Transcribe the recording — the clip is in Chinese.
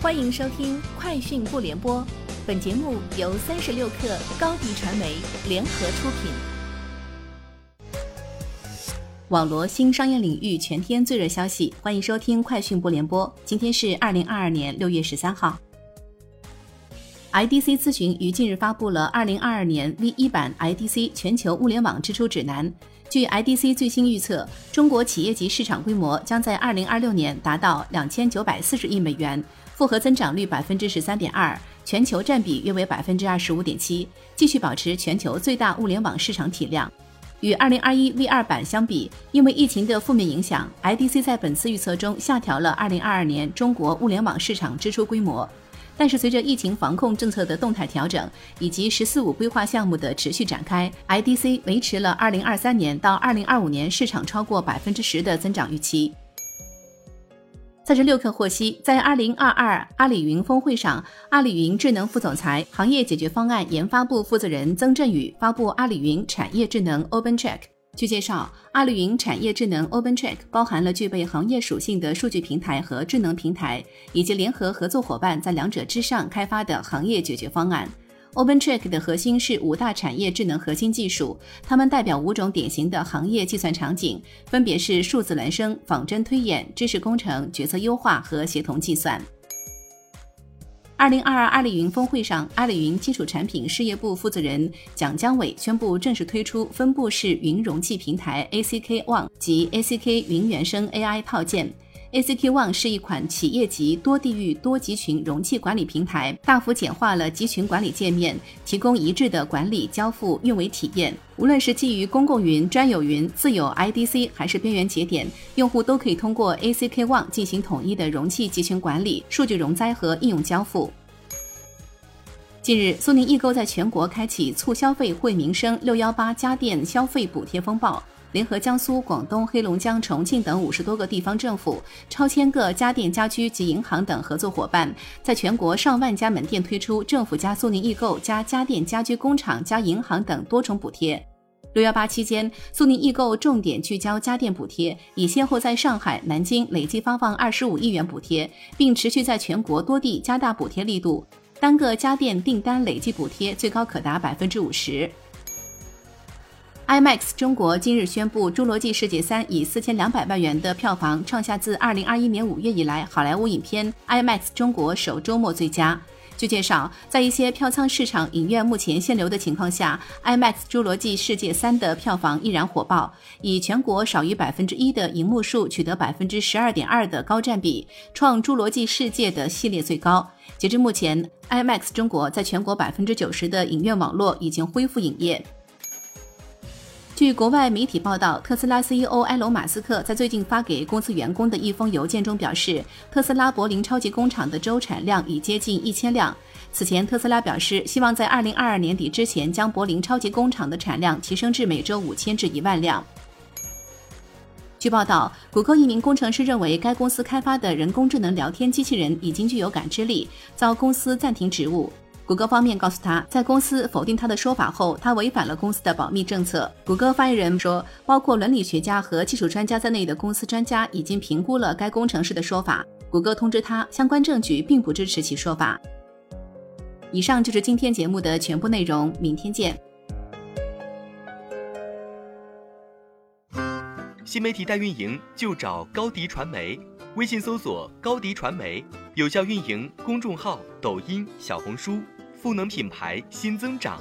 欢迎收听《快讯不联播》，本节目由三十六克高低传媒联合出品。网罗新商业领域全天最热消息，欢迎收听《快讯不联播》。今天是二零二二年六月十三号。IDC 咨询于近日发布了二零二二年 V 一版 IDC 全球物联网支出指南。据 IDC 最新预测，中国企业级市场规模将在二零二六年达到两千九百四十亿美元。复合增长率百分之十三点二，全球占比约为百分之二十五点七，继续保持全球最大物联网市场体量。与二零二一 V 二版相比，因为疫情的负面影响，IDC 在本次预测中下调了二零二二年中国物联网市场支出规模。但是，随着疫情防控政策的动态调整以及“十四五”规划项目的持续展开，IDC 维持了二零二三年到二零二五年市场超过百分之十的增长预期。三十六氪获悉，在二零二二阿里云峰会上，阿里云智能副总裁、行业解决方案研发部负责人曾振宇发布阿里云产业智能 OpenTrack。据介绍，阿里云产业智能 OpenTrack 包含了具备行业属性的数据平台和智能平台，以及联合合作伙伴在两者之上开发的行业解决方案。OpenTrack 的核心是五大产业智能核心技术，它们代表五种典型的行业计算场景，分别是数字孪生、仿真推演、知识工程、决策优化和协同计算。二零二二阿里云峰会上，阿里云基础产品事业部负责人蒋江伟宣布正式推出分布式云容器平台 ACK One 及 ACK 云原生 AI 套件。ACK One 是一款企业级多地域多集群容器管理平台，大幅简化了集群管理界面，提供一致的管理、交付、运维体验。无论是基于公共云、专有云、自有 IDC 还是边缘节点，用户都可以通过 ACK One 进行统一的容器集群管理、数据容灾和应用交付。近日，苏宁易购在全国开启促消费惠民生六幺八家电消费补贴风暴。联合江苏、广东、黑龙江、重庆等五十多个地方政府，超千个家电、家居及银行等合作伙伴，在全国上万家门店推出政府加苏宁易购加家电家居工厂加银行等多重补贴。六幺八期间，苏宁易购重点聚焦家电补贴，已先后在上海、南京累计发放二十五亿元补贴，并持续在全国多地加大补贴力度，单个家电订单累计补贴最高可达百分之五十。IMAX 中国今日宣布，《侏罗纪世界三》以四千两百万元的票房创下自二零二一年五月以来好莱坞影片 IMAX 中国首周末最佳。据介绍，在一些票仓市场、影院目前限流的情况下，IMAX《侏罗纪世界三》的票房依然火爆，以全国少于百分之一的银幕数取得百分之十二点二的高占比，创《侏罗纪世界》的系列最高。截至目前，IMAX 中国在全国百分之九十的影院网络已经恢复营业。据国外媒体报道，特斯拉 CEO 埃隆·马斯克在最近发给公司员工的一封邮件中表示，特斯拉柏林超级工厂的周产量已接近一千辆。此前，特斯拉表示希望在二零二二年底之前将柏林超级工厂的产量提升至每周五千至一万辆。据报道，谷歌一名工程师认为该公司开发的人工智能聊天机器人已经具有感知力，遭公司暂停职务。谷歌方面告诉他，在公司否定他的说法后，他违反了公司的保密政策。谷歌发言人说，包括伦理学家和技术专家在内的公司专家已经评估了该工程师的说法。谷歌通知他，相关证据并不支持其说法。以上就是今天节目的全部内容，明天见。新媒体代运营就找高迪传媒，微信搜索高迪传媒，有效运营公众号、抖音、小红书。赋能品牌新增长。